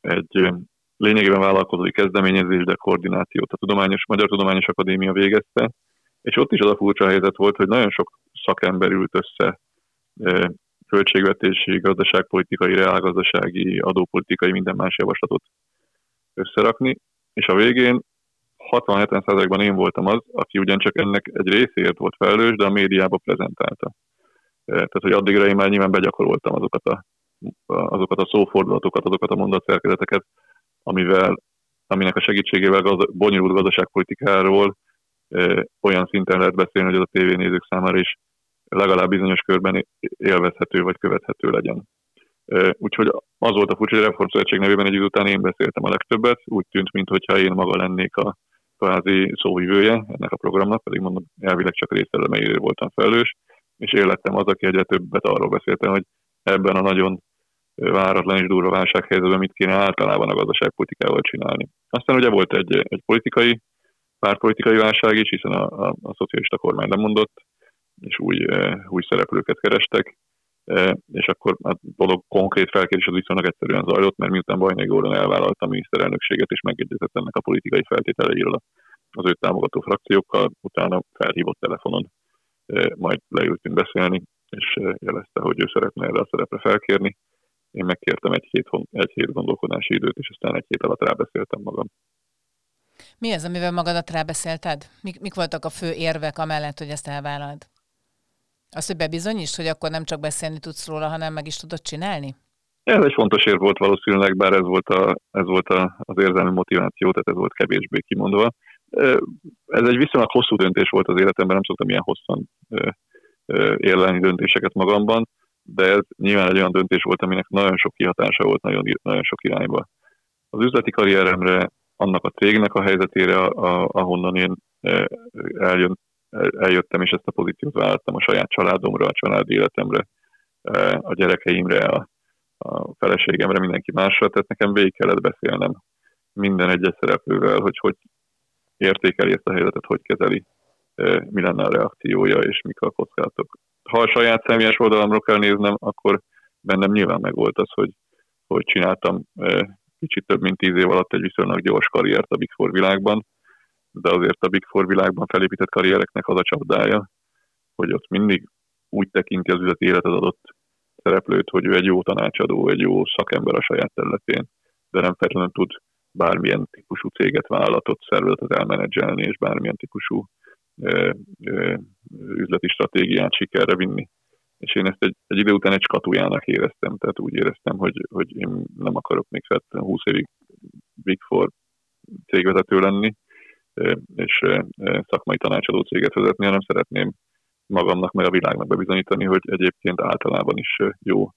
egy lényegében vállalkozói kezdeményezés, de koordinációt a Tudományos, Magyar Tudományos Akadémia végezte, és ott is az a furcsa helyzet volt, hogy nagyon sok szakember ült össze költségvetési, gazdaságpolitikai, reálgazdasági, adópolitikai, minden más javaslatot összerakni, és a végén 60-70%-ban én voltam az, aki ugyancsak ennek egy részéért volt felelős, de a médiába prezentálta. Tehát, hogy addigra én már nyilván begyakoroltam azokat a, azokat a szófordulatokat, azokat a mondatszerkezeteket, amivel, aminek a segítségével gaz, bonyolult gazdaságpolitikáról olyan szinten lehet beszélni, hogy az a tévénézők számára is legalább bizonyos körben élvezhető vagy követhető legyen. Úgyhogy az volt a furcsa, hogy a Reformszövetség nevében egy után én beszéltem a legtöbbet, úgy tűnt, mintha én maga lennék a kvázi szóvivője ennek a programnak, pedig mondom, elvileg csak részelemeire voltam felelős, és én lettem az, aki egyre többet arról beszéltem, hogy ebben a nagyon váratlan és durva válsághelyzetben mit kéne általában a gazdaságpolitikával csinálni. Aztán ugye volt egy, egy politikai, pártpolitikai válság is, hiszen a, a, a szocialista kormány lemondott, és új, új szereplőket kerestek, és akkor a dolog konkrét felkérés az viszonylag egyszerűen zajlott, mert miután Bajnai Góron elvállalta a miniszterelnökséget, és megegyezett ennek a politikai feltételeiről az őt támogató frakciókkal, utána felhívott telefonon, majd leültünk beszélni, és jelezte, hogy ő szeretne erre a szerepre felkérni, én megkértem egy hét, egy hét gondolkodási időt, és aztán egy hét alatt rábeszéltem magam. Mi az, amivel magadat rábeszélted? Mik, mik voltak a fő érvek amellett, hogy ezt elvállald? Az, hogy bebizonyítsd, hogy akkor nem csak beszélni tudsz róla, hanem meg is tudod csinálni? Ez egy fontos ér volt valószínűleg, bár ez volt, a, ez volt a, az érzelmi motiváció, tehát ez volt kevésbé kimondva. Ez egy viszonylag hosszú döntés volt az életemben, nem szoktam ilyen hosszan érlelni döntéseket magamban de ez nyilván egy olyan döntés volt, aminek nagyon sok kihatása volt nagyon, nagyon sok irányba. Az üzleti karrieremre, annak a cégnek a helyzetére, a, ahonnan én eljön, eljöttem, és ezt a pozíciót vállaltam a saját családomra, a családi életemre, a gyerekeimre, a, a feleségemre, mindenki másra, tehát nekem végig kellett beszélnem minden egyes szereplővel, hogy hogy értékeli ezt a helyzetet, hogy kezeli, mi lenne a reakciója, és mik a kockázatok. Ha a saját személyes oldalamról kell néznem, akkor bennem nyilván meg volt az, hogy, hogy csináltam kicsit több mint tíz év alatt egy viszonylag gyors karriert a Big Four világban, de azért a Big Four világban felépített karriereknek az a csapdája, hogy ott mindig úgy tekinti az üzleti élet az adott szereplőt, hogy ő egy jó tanácsadó, egy jó szakember a saját területén, de nem feltétlenül tud bármilyen típusú céget, vállalatot, szervezetet elmenedzselni, és bármilyen típusú üzleti stratégiát sikerre vinni. És én ezt egy, egy idő után egy skatujának éreztem, tehát úgy éreztem, hogy, hogy én nem akarok még 20 évig Big Four cégvezető lenni, és szakmai tanácsadó céget vezetni, hanem szeretném magamnak, meg a világnak bebizonyítani, hogy egyébként általában is jó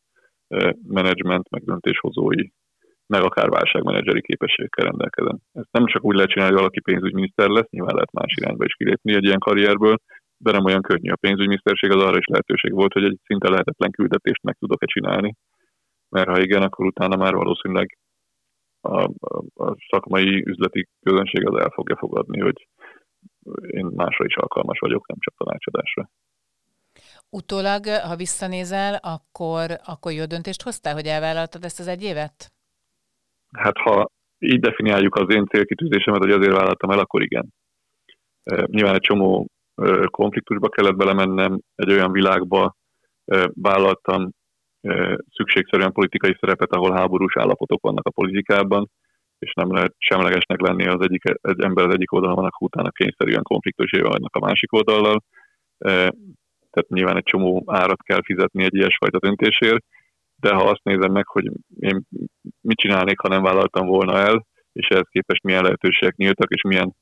menedzsment, meg döntéshozói meg akár válságmenedzseri képességekkel rendelkezem. Ezt nem csak úgy lehet csinálni, hogy valaki pénzügyminiszter lesz, nyilván lehet más irányba is kilépni egy ilyen karrierből, de nem olyan könnyű. A pénzügyminiszterség az arra is lehetőség volt, hogy egy szinte lehetetlen küldetést meg tudok-e csinálni, mert ha igen, akkor utána már valószínűleg a, a, a szakmai üzleti közönség az el fogja fogadni, hogy én másra is alkalmas vagyok, nem csak tanácsadásra. Utólag, ha visszanézel, akkor, akkor jó döntést hoztál, hogy elvállaltad ezt az egy évet? Hát ha így definiáljuk az én célkitűzésemet, hogy azért vállaltam el, akkor igen. Nyilván egy csomó konfliktusba kellett belemennem, egy olyan világba vállaltam szükségszerűen politikai szerepet, ahol háborús állapotok vannak a politikában, és nem lehet semlegesnek lenni az egyik, egy ember az egyik oldalon vannak, utána kényszerűen konfliktusé vannak a másik oldallal. Tehát nyilván egy csomó árat kell fizetni egy ilyesfajta döntésért, de ha azt nézem meg, hogy én mit csinálnék, ha nem vállaltam volna el, és ehhez képest milyen lehetőségek nyíltak, és milyen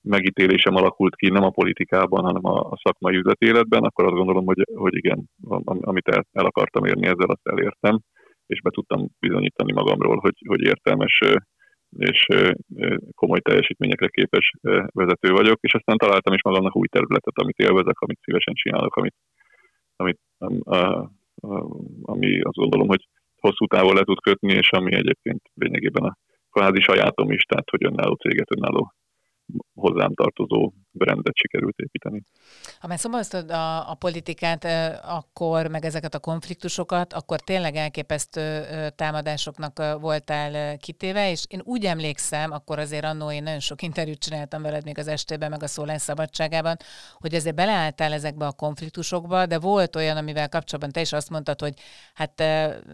megítélésem alakult ki nem a politikában, hanem a, szakmai üzleti akkor azt gondolom, hogy, hogy igen, amit el, el akartam érni, ezzel azt elértem, és be tudtam bizonyítani magamról, hogy, hogy értelmes és komoly teljesítményekre képes vezető vagyok, és aztán találtam is magamnak új területet, amit élvezek, amit szívesen csinálok, amit, amit ami azt gondolom, hogy hosszú távon le tud kötni, és ami egyébként lényegében a kvázi sajátom is, tehát hogy önálló céget, önálló hozzám tartozó brandet sikerült építeni. Ha már szóba a, a politikát, akkor meg ezeket a konfliktusokat, akkor tényleg elképesztő támadásoknak voltál kitéve, és én úgy emlékszem, akkor azért annó én nagyon sok interjút csináltam veled még az estében, meg a szólás szabadságában, hogy azért beleálltál ezekbe a konfliktusokba, de volt olyan, amivel kapcsolatban te is azt mondtad, hogy hát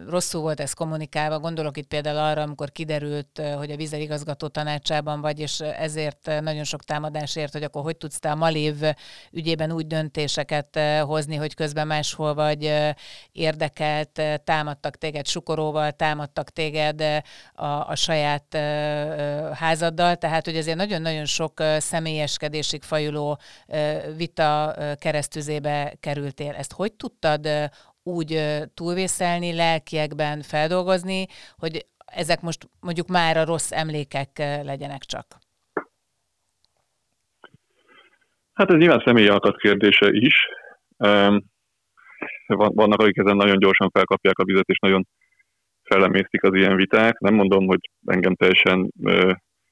rosszul volt ez kommunikálva, gondolok itt például arra, amikor kiderült, hogy a vízerigazgató tanácsában vagy, és ezért nagyon sok támadásért, hogy akkor hogy tudsz te a Malév ügyében úgy döntéseket eh, hozni, hogy közben máshol vagy eh, érdekelt, eh, támadtak téged sukoróval, támadtak téged a, a saját házaddal, tehát hogy azért nagyon-nagyon sok személyeskedésig fajuló vita keresztüzébe kerültél. Ezt hogy tudtad úgy túlvészelni, lelkiekben feldolgozni, hogy ezek most mondjuk már a rossz emlékek legyenek csak? Hát ez nyilván személyi alkat kérdése is. Vannak, akik ezen nagyon gyorsan felkapják a vizet, és nagyon felemésztik az ilyen viták. Nem mondom, hogy engem teljesen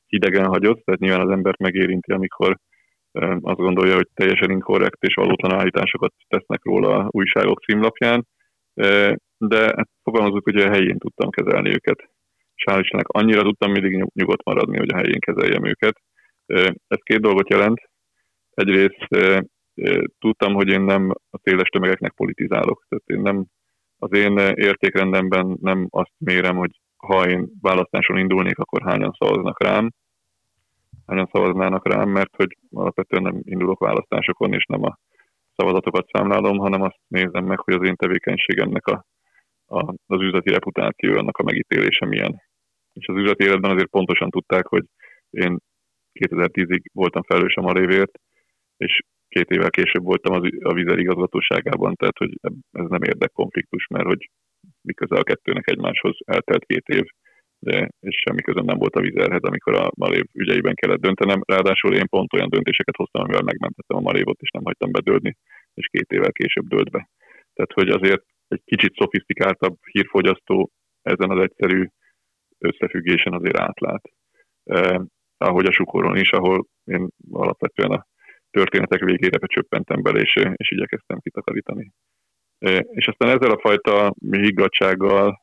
hidegen hagyott, tehát nyilván az embert megérinti, amikor azt gondolja, hogy teljesen inkorrekt és valótlan állításokat tesznek róla a újságok címlapján, de hát fogalmazunk, hogy a helyén tudtam kezelni őket. És hál' Istennek annyira tudtam mindig nyugodt maradni, hogy a helyén kezeljem őket. Ez két dolgot jelent. Egyrészt tudtam, hogy én nem a széles tömegeknek politizálok. Tehát én nem, az én értékrendemben nem azt mérem, hogy ha én választáson indulnék, akkor hányan szavaznak rám, hányan szavaznának rám, mert hogy alapvetően nem indulok választásokon, és nem a szavazatokat számlálom, hanem azt nézem meg, hogy az én tevékenységemnek a, a, az üzleti reputáció, annak a megítélése milyen. És az üzleti életben azért pontosan tudták, hogy én 2010-ig voltam felelős a Malévért, és két évvel később voltam az, a vizer igazgatóságában, tehát hogy ez nem érdekkonfliktus, mert hogy miközben a kettőnek egymáshoz eltelt két év, de, és semmi közön nem volt a vizerhez, amikor a Malév ügyeiben kellett döntenem. Ráadásul én pont olyan döntéseket hoztam, amivel megmentettem a Malévot, és nem hagytam bedőlni, és két évvel később dőlt be. Tehát, hogy azért egy kicsit szofisztikáltabb hírfogyasztó ezen az egyszerű összefüggésen azért átlát. Eh, ahogy a sukoron is, ahol én alapvetően a történetek végére becsöppentem bele, és, és igyekeztem kitakarítani. És aztán ezzel a fajta higgadsággal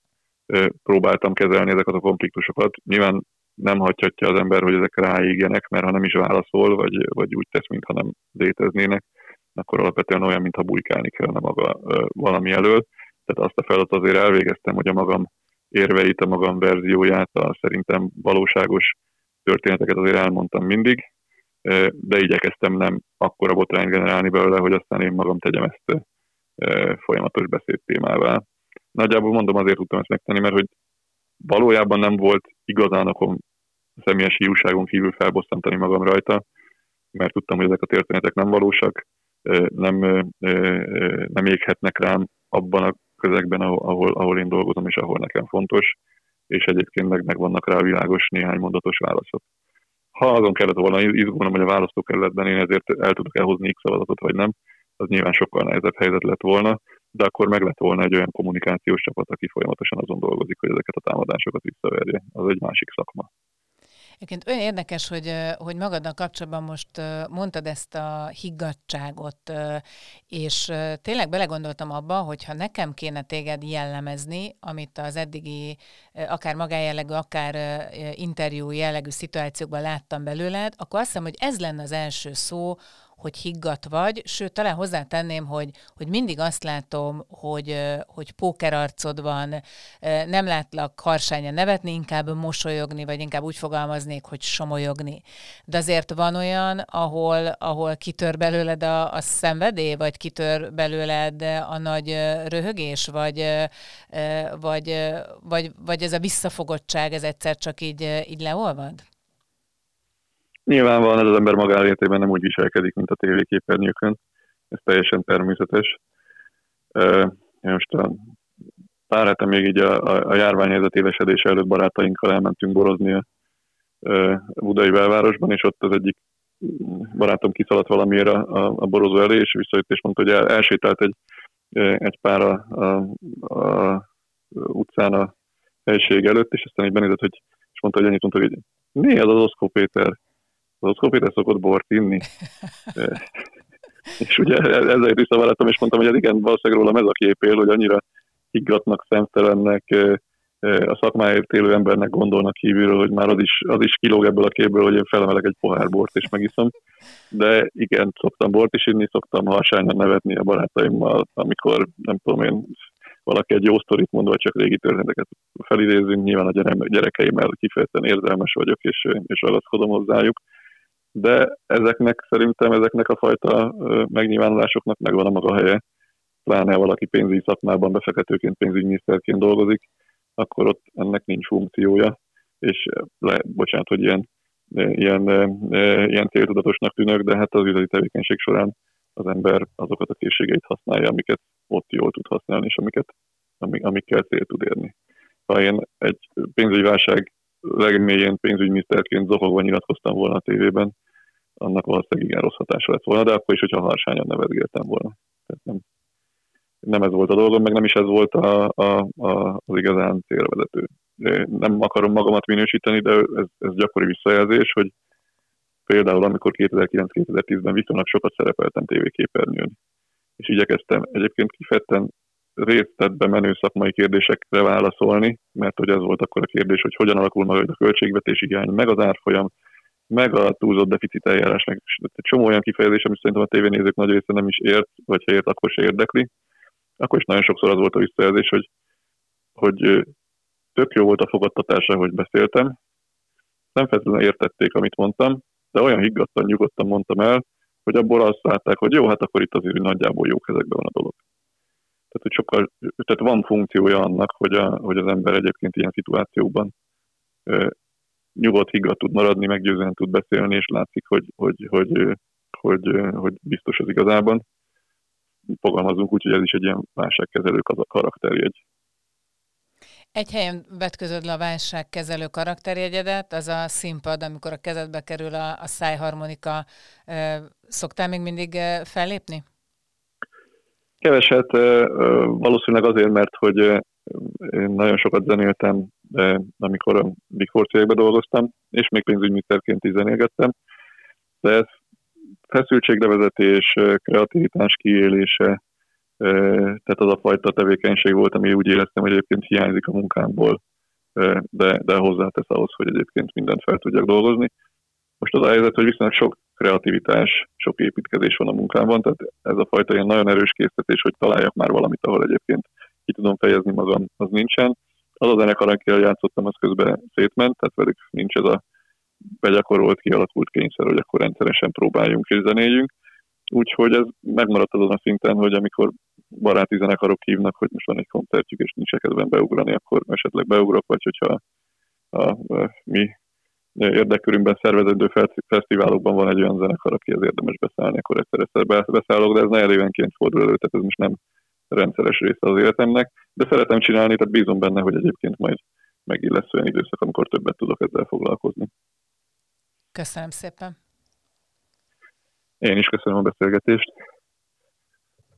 próbáltam kezelni ezeket a konfliktusokat. Nyilván nem hagyhatja az ember, hogy ezek ráégjenek, mert ha nem is válaszol, vagy, vagy úgy tesz, mintha nem léteznének, akkor alapvetően olyan, mintha bujkálni kellene maga valami elől. Tehát azt a feladatot azért elvégeztem, hogy a magam érveit, a magam verzióját, a szerintem valóságos történeteket azért elmondtam mindig, de igyekeztem nem akkora botrány generálni belőle, hogy aztán én magam tegyem ezt folyamatos beszédtémává. Nagyjából mondom, azért tudtam ezt megtenni, mert hogy valójában nem volt igazán okom személyes hiúságon kívül felbosszantani magam rajta, mert tudtam, hogy ezek a történetek nem valósak, nem, nem éghetnek rám abban a közegben, ahol, ahol én dolgozom, és ahol nekem fontos, és egyébként meg, meg vannak rá világos néhány mondatos válaszok ha azon kellett volna izgulnom, hogy a választókerületben én ezért el tudok elhozni X szavazatot, vagy nem, az nyilván sokkal nehezebb helyzet lett volna, de akkor meg lett volna egy olyan kommunikációs csapat, aki folyamatosan azon dolgozik, hogy ezeket a támadásokat visszaverje. Az egy másik szakma. Egyébként olyan érdekes, hogy, hogy magadnak kapcsolatban most mondtad ezt a higgadságot, és tényleg belegondoltam abba, hogy ha nekem kéne téged jellemezni, amit az eddigi akár magájellegű, akár interjú jellegű szituációkban láttam belőled, akkor azt hiszem, hogy ez lenne az első szó, hogy higgadt vagy, sőt, talán hozzátenném, hogy, hogy mindig azt látom, hogy, hogy pókerarcod van, nem látlak harsányan nevetni, inkább mosolyogni, vagy inkább úgy fogalmaznék, hogy somolyogni. De azért van olyan, ahol, ahol kitör belőled a, a szenvedély, vagy kitör belőled a nagy röhögés, vagy, vagy, vagy, vagy ez a visszafogottság, ez egyszer csak így, így leolvad? Nyilvánvalóan ez az ember magánéletében nem úgy viselkedik, mint a tévéképernyőkön. Ez teljesen természetes. Most a pár hete még így a, a, a járványhelyzet élesedése előtt barátainkkal elmentünk borozni a Budai belvárosban, és ott az egyik barátom kiszaladt valamiért a, a, a borozó elé, és visszajött és mondta, hogy el, elsétált egy, egy pár a, a, a utcán a helység előtt, és aztán így benézett, hogy, és mondta, hogy ennyit mondta, hogy mi az az Oszkó Péter, Péter szokott bort inni. és ugye ezért visszavállaltam, és mondtam, hogy ez igen, valószínűleg rólam ez a kép él, hogy annyira higgatnak, szemtelennek, a szakmáért élő embernek gondolnak kívülről, hogy már az is, az is kilóg ebből a képből, hogy én felemelek egy pohár bort és megiszom. De igen, szoktam bort is inni, szoktam harsányan nevetni a barátaimmal, amikor nem tudom én, valaki egy jó sztorit mond, vagy csak régi történeteket felidézünk. Nyilván a gyerekeimmel kifejezetten érzelmes vagyok, és, és ragaszkodom hozzájuk. De ezeknek szerintem ezeknek a fajta megnyilvánulásoknak megvan a maga helye, pláne valaki pénzügyi szakmában befektetőként, pénzügyminiszterként dolgozik, akkor ott ennek nincs funkciója, és le, bocsánat, hogy ilyen, ilyen, ilyen céltudatosnak tűnök, de hát az üzleti tevékenység során az ember azokat a készségeit használja, amiket ott jól tud használni, és amiket, amikkel cél tud érni. Ha én egy pénzügyi válság legmélyén pénzügyminiszterként zokogva nyilatkoztam volna a tévében, annak valószínűleg igen rossz hatása lett volna, de akkor is, hogyha harsányan nevezgéltem volna. Tehát nem, nem ez volt a dolgom, meg nem is ez volt a, a, a, az igazán célra vezető. Nem akarom magamat minősíteni, de ez, ez gyakori visszajelzés, hogy például amikor 2009-2010-ben viszonylag sokat szerepeltem tévéképernyőn, és igyekeztem egyébként kifejezetten részletbe menő szakmai kérdésekre válaszolni, mert hogy ez volt akkor a kérdés, hogy hogyan alakul majd a költségvetési irány, meg az árfolyam, meg a túlzott deficit eljárás, meg egy csomó olyan kifejezés, amit szerintem a tévénézők nagy része nem is ért, vagy ha ért, akkor se érdekli akkor is nagyon sokszor az volt a visszajelzés, hogy, hogy tök jó volt a fogadtatása, hogy beszéltem. Nem feltétlenül értették, amit mondtam, de olyan higgadtan, nyugodtan mondtam el, hogy abból azt látták, hogy jó, hát akkor itt azért nagyjából jó kezekben van a dolog. Hogy sokkal, tehát van funkciója annak, hogy, a, hogy az ember egyébként ilyen szituációkban ö, nyugodt, higgadt tud maradni, meggyőzően tud beszélni, és látszik, hogy, hogy, hogy, hogy, hogy, hogy biztos az igazában fogalmazunk úgy, hogy ez is egy ilyen válságkezelő karakterjegy. Egy helyen vetközöd le a válságkezelő karakterjegyedet, az a színpad, amikor a kezedbe kerül a, a szájharmonika. Szoktál még mindig fellépni? Keveset, valószínűleg azért, mert hogy én nagyon sokat zenéltem, amikor a Big Four dolgoztam, és még pénzügyminiszterként is zenélgettem, de ez feszültséglevezetés, kreativitás kiélése, tehát az a fajta tevékenység volt, ami úgy éreztem, hogy egyébként hiányzik a munkámból, de, de hozzátesz ahhoz, hogy egyébként mindent fel tudjak dolgozni. Most az a helyzet, hogy viszonylag sok kreativitás, sok építkezés van a munkámban, tehát ez a fajta ilyen nagyon erős készítés, hogy találjak már valamit, ahol egyébként ki tudom fejezni magam, az nincsen. Az a zenekar, akivel játszottam, az közben szétment, tehát velük nincs ez a begyakorolt, kialakult kényszer, hogy akkor rendszeresen próbáljunk és zenéljünk. Úgyhogy ez megmaradt azon a szinten, hogy amikor baráti zenekarok hívnak, hogy most van egy koncertjük, és nincs kedvem beugrani, akkor esetleg beugrok, vagy hogyha a, a mi érdekkörünkben szerveződő fesztiválokban van egy olyan zenekar, aki az érdemes beszállni, akkor egyszer-egyszer beszállok, de ez ne évenként fordul elő, tehát ez most nem rendszeres része az életemnek, de szeretem csinálni, tehát bízom benne, hogy egyébként majd megint lesz olyan időszak, amikor többet tudok ezzel foglalkozni. Köszönöm szépen. Én is köszönöm a beszélgetést.